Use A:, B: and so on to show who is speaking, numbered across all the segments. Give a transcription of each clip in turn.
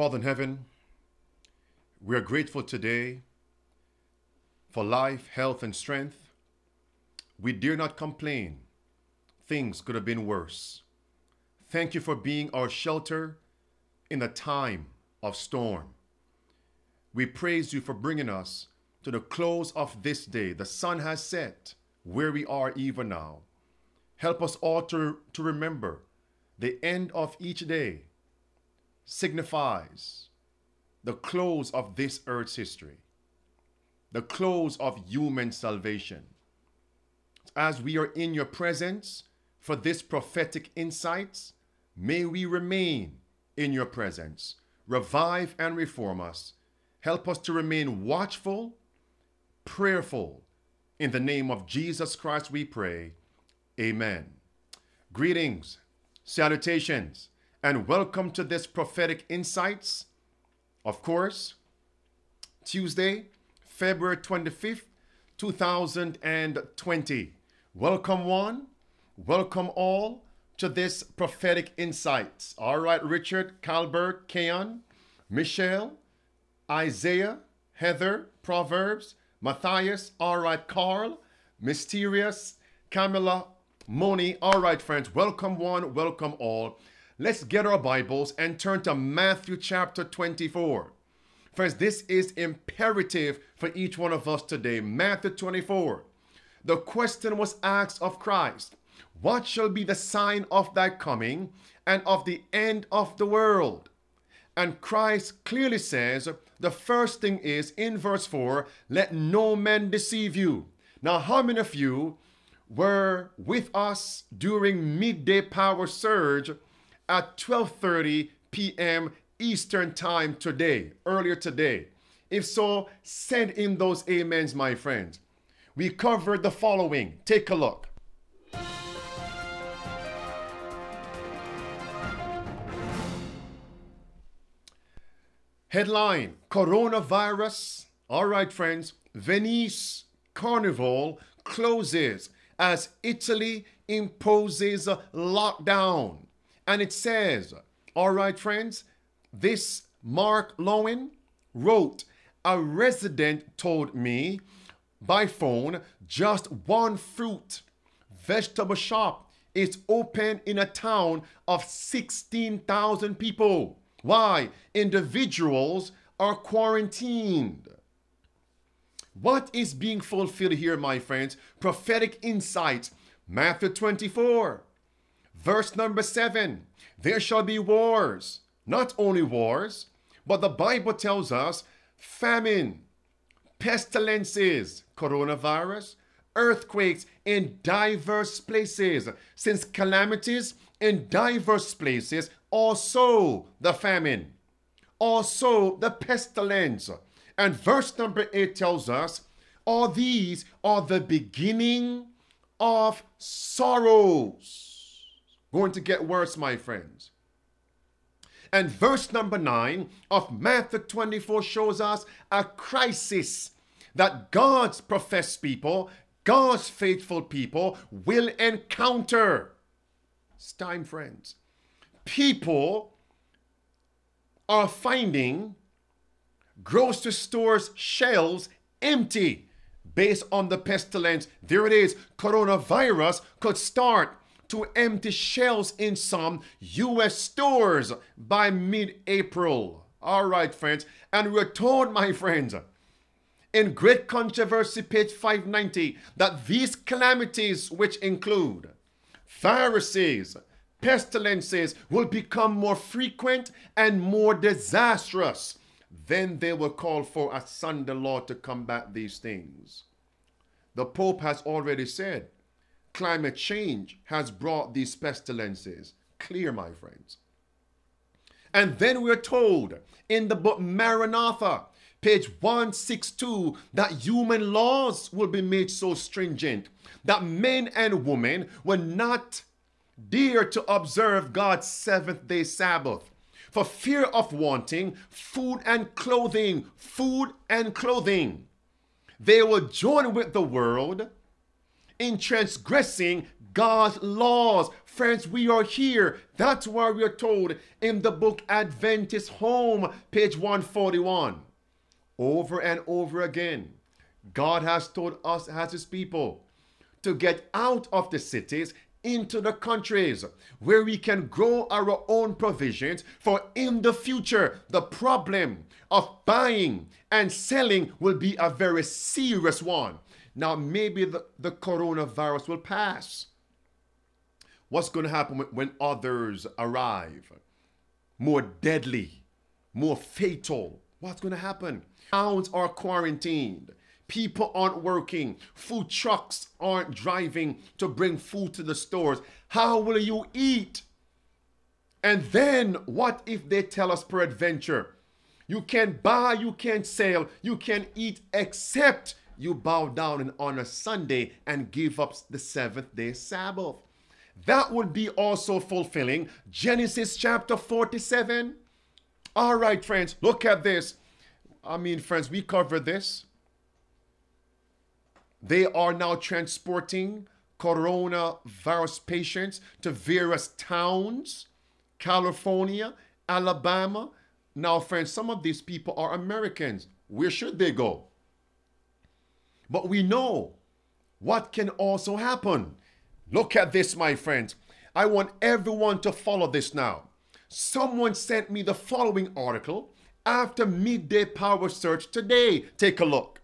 A: Father in heaven, we are grateful today for life, health, and strength. We dare not complain. Things could have been worse. Thank you for being our shelter in a time of storm. We praise you for bringing us to the close of this day. The sun has set where we are even now. Help us all to, to remember the end of each day signifies the close of this earth's history, the close of human salvation. As we are in your presence for this prophetic insight, may we remain in your presence. Revive and reform us. Help us to remain watchful, prayerful. In the name of Jesus Christ, we pray. Amen. Greetings, salutations, and welcome to this prophetic insights. Of course, Tuesday, February 25th, 2020. Welcome, one. Welcome, all, to this prophetic insights. All right, Richard, Calbert, Keon, Michelle, Isaiah, Heather, Proverbs, Matthias, all right, Carl, Mysterious, Camilla, Moni. All right, friends, welcome one, welcome all. Let's get our Bibles and turn to Matthew chapter 24. Friends, this is imperative for each one of us today. Matthew 24. The question was asked of Christ What shall be the sign of thy coming and of the end of the world? And Christ clearly says the first thing is in verse 4 let no man deceive you. Now, how many of you were with us during midday power surge at 12:30 p.m. Eastern time today, earlier today? If so, send in those amens, my friends. We covered the following. Take a look. Headline Coronavirus. All right, friends. Venice Carnival closes as Italy imposes a lockdown. And it says, all right, friends, this Mark Lowen wrote, a resident told me by phone just one fruit vegetable shop is open in a town of 16,000 people. Why? Individuals are quarantined. What is being fulfilled here, my friends? Prophetic insight. Matthew 24, verse number 7. There shall be wars. Not only wars, but the Bible tells us famine, pestilences, coronavirus, earthquakes in diverse places. Since calamities in diverse places, also the famine, also the pestilence. And verse number 8 tells us, all these are the beginning of sorrows. Going to get worse, my friends. And verse number 9 of Matthew 24 shows us a crisis that God's professed people, God's faithful people will encounter. It's time, friends. People are finding grocery stores' shelves empty based on the pestilence. There it is. Coronavirus could start to empty shelves in some US stores by mid April. All right, friends. And we're told, my friends, in Great Controversy, page 590, that these calamities, which include viruses, pestilences, will become more frequent and more disastrous. Then they will call for a Sunday law to combat these things. The Pope has already said climate change has brought these pestilences. Clear, my friends. And then we're told in the book Maranatha, page 162, that human laws will be made so stringent that men and women will not dare to observe God's seventh day Sabbath for fear of wanting food and clothing, food and clothing. They will join with the world in transgressing God's laws. Friends, we are here. That's why we are told in the book Adventist Home, page 141. Over and over again, God has told us as his people to get out of the cities into the countries where we can grow our own provisions for in the future the problem of buying and selling will be a very serious one now maybe the, the coronavirus will pass what's going to happen when others arrive more deadly more fatal what's going to happen towns are quarantined People aren't working. Food trucks aren't driving to bring food to the stores. How will you eat? And then what if they tell us peradventure, you can't buy, you can't sell, you can't eat except you bow down and honor Sunday and give up the seventh day Sabbath. That would be also fulfilling Genesis chapter 47. All right, friends, look at this. I mean, friends, we covered this. They are now transporting coronavirus patients to various towns, California, Alabama. Now, friends, some of these people are Americans. Where should they go? But we know what can also happen. Look at this, my friends. I want everyone to follow this now. Someone sent me the following article after midday power surge today. Take a look.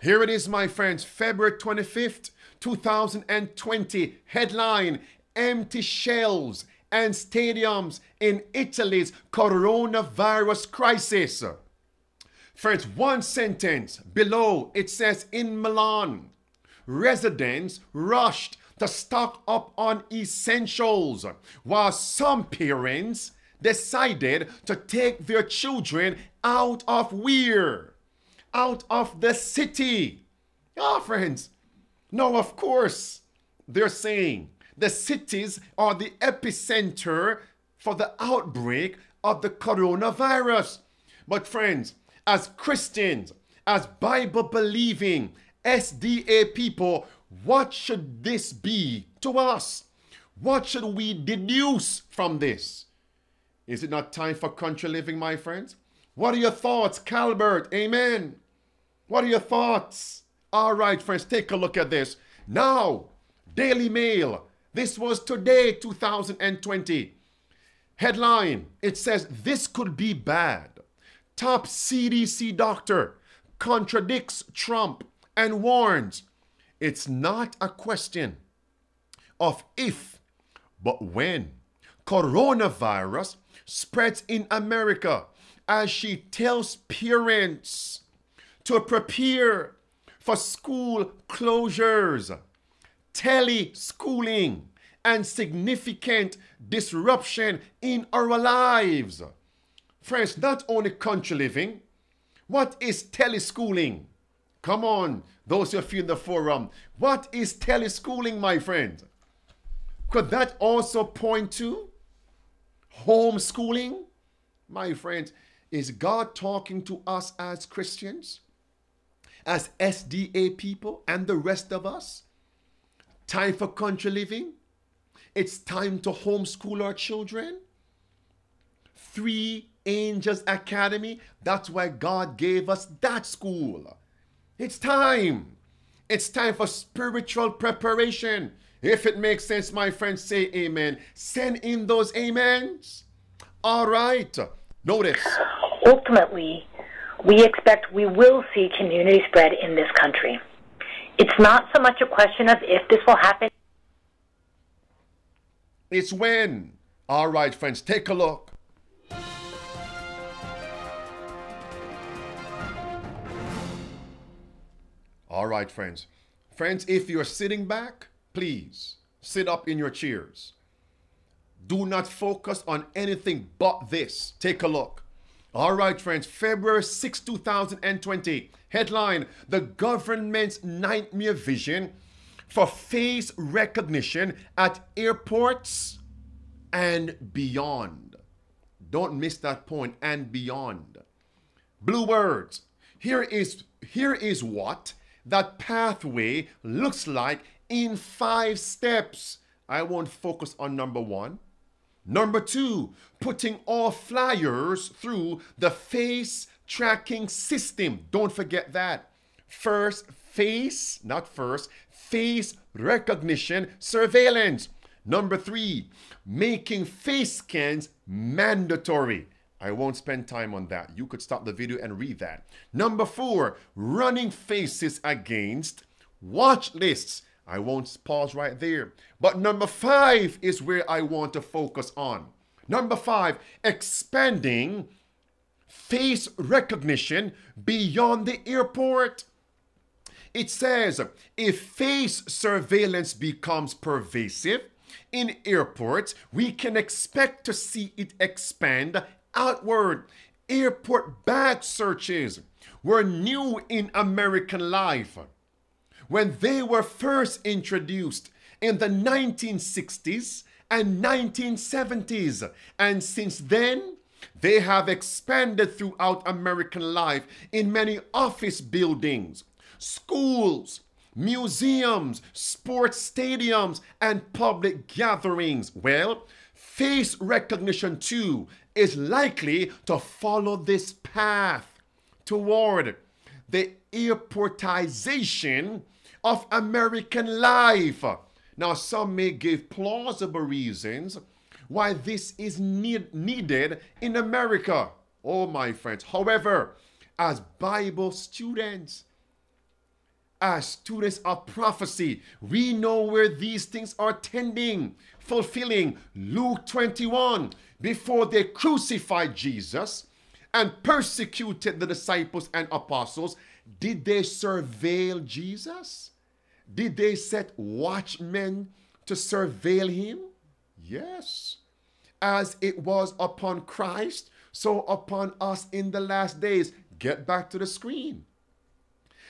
A: Here it is, my friends, February 25th, 2020. Headline Empty shelves and stadiums in Italy's coronavirus crisis. Friends, one sentence below it says in Milan, residents rushed to stock up on essentials, while some parents decided to take their children out of Weir out of the city. Ah, oh, friends. No, of course, they're saying the cities are the epicenter for the outbreak of the coronavirus. But, friends, as Christians, as Bible believing SDA people, what should this be to us? What should we deduce from this? Is it not time for country living, my friends? What are your thoughts, Calbert? Amen. What are your thoughts? All right, friends, take a look at this. Now, Daily Mail. This was today, 2020. Headline It says, This could be bad. Top CDC doctor contradicts Trump and warns it's not a question of if, but when coronavirus spreads in America as she tells parents to prepare for school closures, tele-schooling, and significant disruption in our lives. Friends, not only country living, what is teleschooling? Come on, those of you in the forum, what is teleschooling, my friend? Could that also point to homeschooling? My friends, is God talking to us as Christians? as SDA people and the rest of us. Time for country living. It's time to homeschool our children. Three Angels Academy. That's why God gave us that school. It's time. It's time for spiritual preparation. If it makes sense, my friends, say amen. Send in those amens. All right. Notice.
B: Ultimately, we expect we will see community spread in this country. It's not so much a question of if this will happen.
A: It's when. All right, friends, take a look. All right, friends. Friends, if you're sitting back, please sit up in your chairs. Do not focus on anything but this. Take a look. All right, friends, February 6, 2020. Headline The government's nightmare vision for face recognition at airports and beyond. Don't miss that point and beyond. Blue words here is here is what that pathway looks like in five steps. I won't focus on number one. Number two, putting all flyers through the face tracking system. Don't forget that. First, face, not first, face recognition surveillance. Number three, making face scans mandatory. I won't spend time on that. You could stop the video and read that. Number four, running faces against watch lists. I won't pause right there. But number five is where I want to focus on. Number five, expanding face recognition beyond the airport. It says if face surveillance becomes pervasive in airports, we can expect to see it expand outward. Airport bag searches were new in American life. When they were first introduced in the 1960s and 1970s, and since then, they have expanded throughout American life in many office buildings, schools, museums, sports stadiums, and public gatherings. Well, face recognition too is likely to follow this path toward the airportization of American life. Now, some may give plausible reasons why this is need, needed in America. Oh, my friends. However, as Bible students, as students of prophecy, we know where these things are tending, fulfilling Luke 21. Before they crucified Jesus and persecuted the disciples and apostles, did they surveil Jesus? Did they set watchmen to surveil him? Yes. As it was upon Christ, so upon us in the last days. Get back to the screen.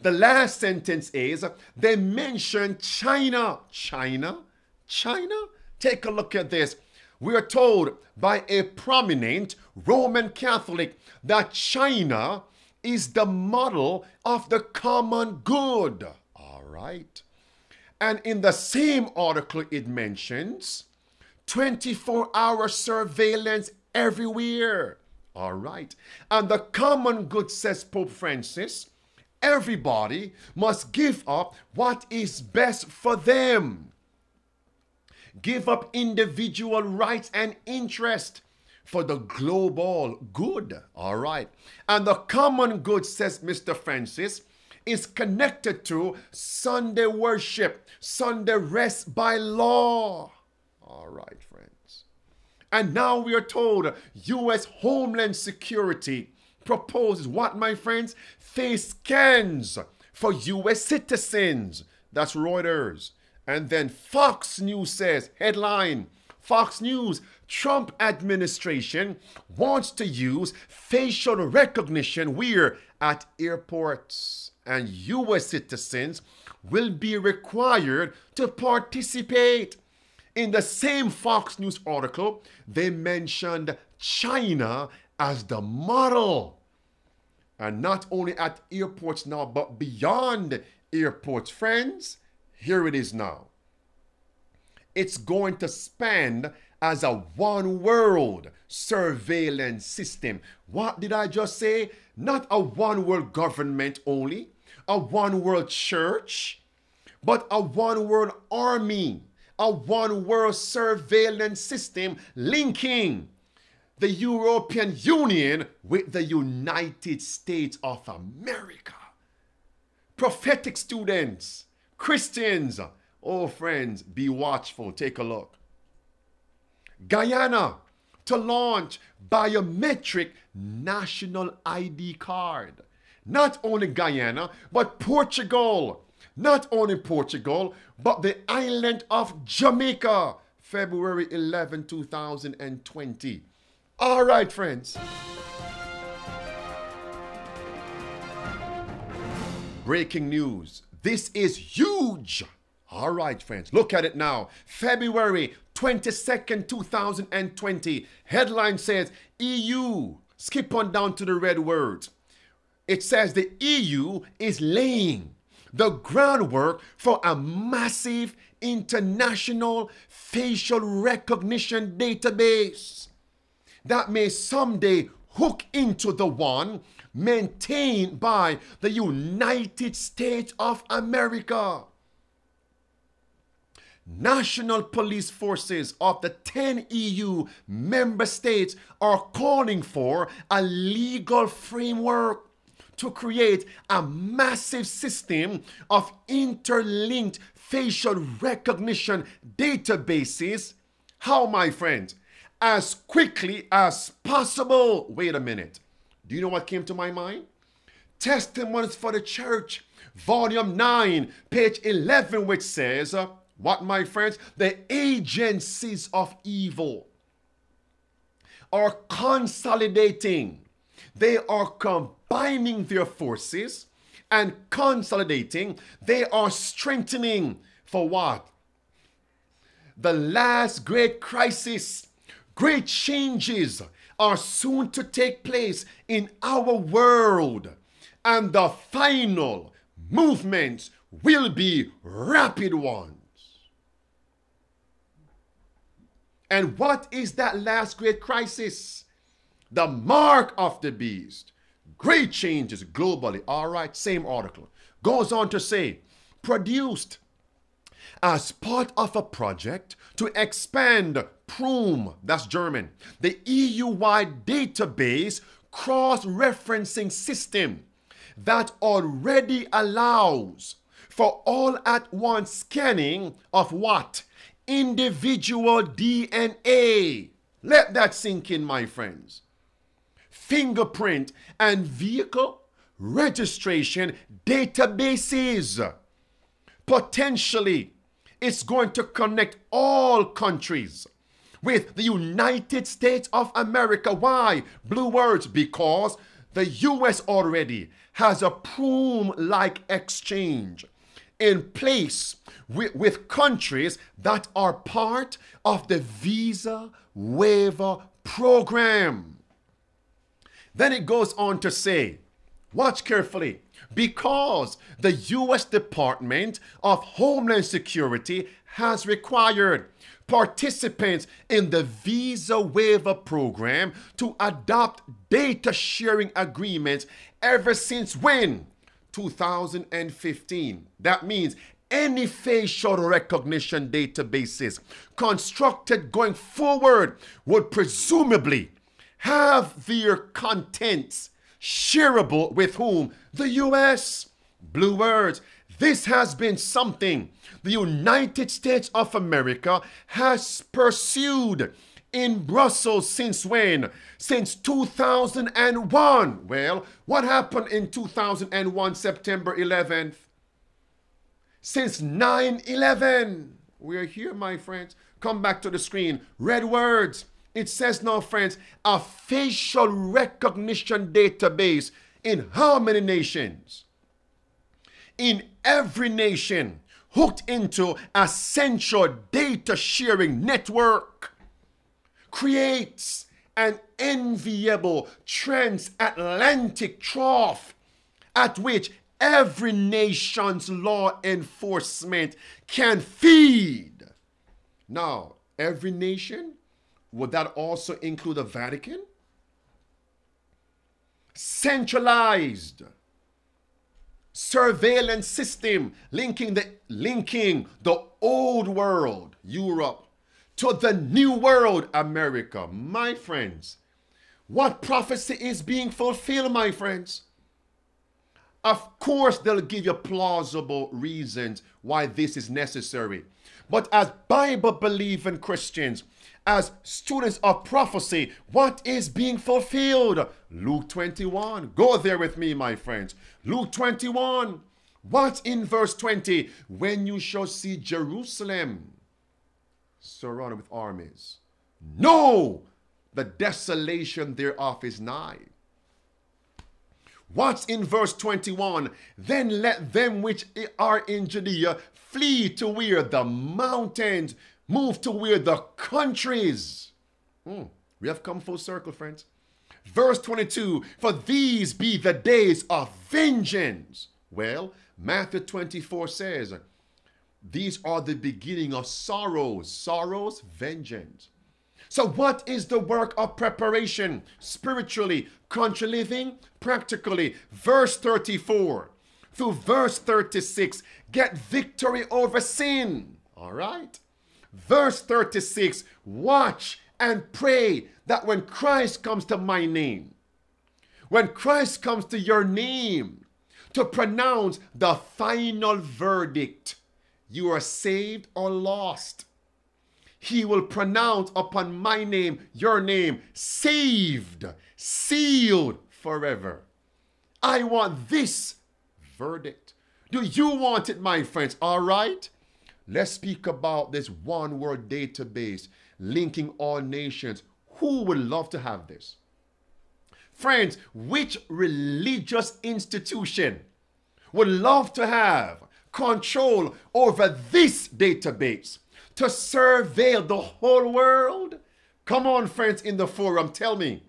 A: The last sentence is they mention China. China? China? Take a look at this. We are told by a prominent Roman Catholic that China is the model of the common good. Right. And in the same article, it mentions 24 hour surveillance everywhere. All right. And the common good, says Pope Francis, everybody must give up what is best for them. Give up individual rights and interest for the global good. All right. And the common good, says Mr. Francis, is connected to Sunday worship, Sunday rest by law. All right, friends. And now we are told U.S. Homeland Security proposes what, my friends? Face scans for U.S. citizens. That's Reuters. And then Fox News says, headline Fox News Trump administration wants to use facial recognition where at airports and US citizens will be required to participate. In the same Fox News article, they mentioned China as the model. And not only at airports now, but beyond airports. Friends, here it is now. It's going to span as a one world surveillance system. What did I just say? Not a one world government only, a one world church, but a one world army, a one world surveillance system linking the European Union with the United States of America. Prophetic students, Christians, oh friends, be watchful. Take a look. Guyana to launch biometric national ID card. Not only Guyana, but Portugal. Not only Portugal, but the island of Jamaica. February 11, 2020. All right, friends. Breaking news. This is huge. All right, friends, look at it now. February 22nd, 2020. Headline says EU. Skip on down to the red words. it says the EU is laying the groundwork for a massive international facial recognition database that may someday hook into the one maintained by the United States of America. National police forces of the 10 EU member states are calling for a legal framework to create a massive system of interlinked facial recognition databases. How, my friend? As quickly as possible. Wait a minute. Do you know what came to my mind? Testimonies for the Church, volume 9, page 11, which says, uh, What, my friends? The agencies of evil are consolidating, they are combining their forces and consolidating, they are strengthening for what? The last great crisis, great changes are soon to take place in our world, and the final movements will be rapid ones. And what is that last great crisis? The mark of the beast. Great changes globally. All right, same article. Goes on to say, produced as part of a project to expand PRUM, that's German, the EU wide database cross referencing system that already allows for all at once scanning of what? Individual DNA. Let that sink in, my friends. Fingerprint and vehicle registration databases. Potentially it's going to connect all countries with the United States of America. Why? Blue words, because the US already has a PRUM like exchange in place with, with, countries that are part of the visa waiver program. Then it goes on to say, watch carefully because the U.S. Department of Homeland Security has required participants in the visa waiver program to adopt data sharing agreements ever since when? 2015. That means any facial recognition databases constructed going forward would presumably have their contents shareable with whom? The US. Blue words. This has been something the United States of America has pursued in Brussels since when? Since 2001. Well, what happened in 2001, September 11th? Since 9 11. We're here, my friends. Come back to the screen. Red words. It says now, friends, a facial recognition database in how many nations? In every nation hooked into a central data sharing network creates an enviable transatlantic trough at which every nation's law enforcement can feed. Now, every nation would that also include the Vatican? Centralized surveillance system linking the linking the old world, Europe, to the new world, America. My friends, what prophecy is being fulfilled, my friends? Of course, they'll give you plausible reasons why this is necessary. But as Bible believing Christians, as students of prophecy, what is being fulfilled? Luke 21. Go there with me, my friends. Luke 21. What in verse 20? When you shall see Jerusalem surrounded with armies. No, the desolation thereof is nigh. What's in verse 21? Then let them which are in Judea flee to where the mountains move to where the countries. Hmm, we have come full circle, friends. Verse 22 For these be the days of vengeance. Well, Matthew 24 says, These are the beginning of sorrows. Sorrows, vengeance. So, what is the work of preparation spiritually, country living, practically? Verse 34 through verse 36 get victory over sin. All right. Verse 36 watch and pray that when Christ comes to my name, when Christ comes to your name to pronounce the final verdict, you are saved or lost. He will pronounce upon my name, your name, saved, sealed forever. I want this verdict. Do you want it, my friends? All right. Let's speak about this one word database linking all nations. Who would love to have this? Friends, which religious institution would love to have control over this database to surveil the whole world? Come on, friends in the forum, tell me.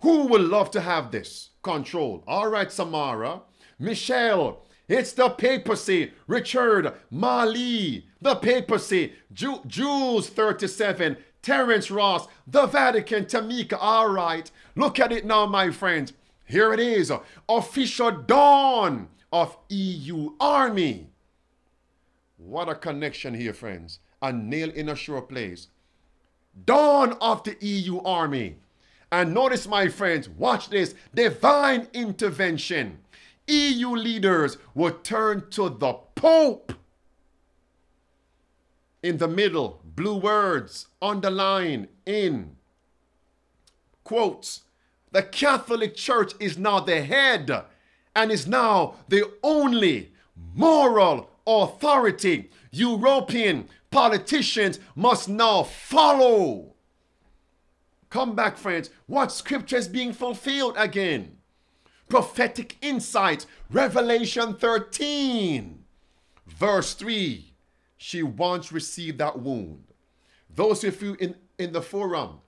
A: Who would love to have this control? All right, Samara, Michelle, it's the papacy. Richard, Mali, the papacy. Ju- Jules 37, Terence Ross, the Vatican, Tamika. All right. Look at it now, my friends. Here it is. Official dawn of EU army. What a connection here, friends. A nail in a sure place. Dawn of the EU army. And notice, my friends, watch this divine intervention. EU leaders would turn to the Pope. In the middle, blue words underline in quotes. The Catholic Church is now the head and is now the only moral authority. European politicians must now follow. Come back, friends. What scripture is being fulfilled again? prophetic insight. Revelation 13, verse 3. She once received that wound. Those of you in, in the forum,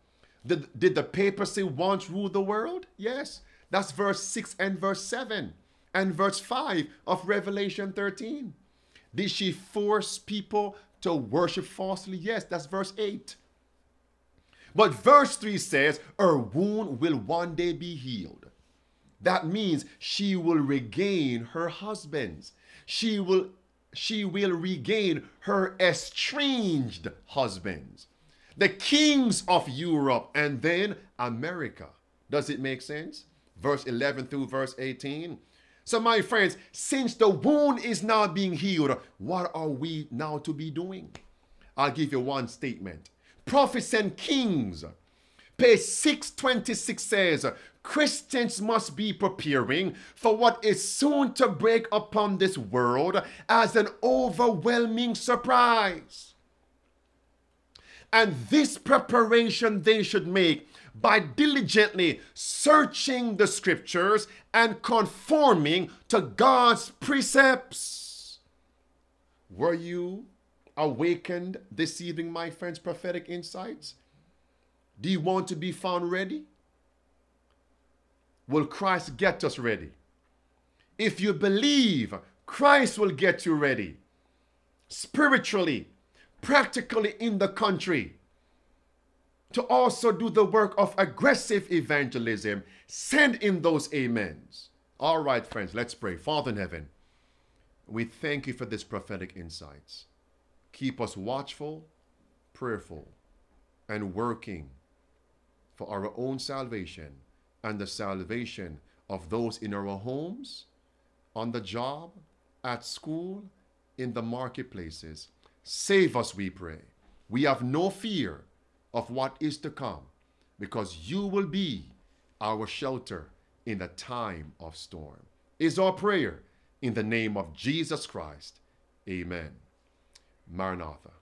A: did, did the papacy once rule the world? Yes. That's verse 6 and verse 7 and verse 5 of Revelation 13. Did she force people to worship falsely? Yes, that's verse 8. But verse 3 says, Her wound will one day be healed. That means she will regain her husbands. She will she will regain her estranged husbands. The kings of Europe and then America. Does it make sense? Verse 11 through verse 18. So, my friends, since the wound is now being healed, what are we now to be doing? I'll give you one statement. Prophets and kings. Page 626 says, Christians must be preparing for what is soon to break upon this world as an overwhelming surprise. And this preparation they should make by diligently searching the scriptures and conforming to God's precepts. Were you awakened this evening, my friends, prophetic insights? Do you want to be found ready? will Christ get us ready. If you believe, Christ will get you ready. Spiritually, practically in the country. To also do the work of aggressive evangelism, send in those amens. All right, friends, let's pray. Father in heaven, we thank you for this prophetic insights. Keep us watchful, prayerful, and working for our own salvation and the salvation of those in our homes, on the job, at school, in the marketplaces. Save us, we pray. We have no fear of what is to come because you will be our shelter in the time of storm. Is our prayer in the name of Jesus Christ. Amen. Maranatha.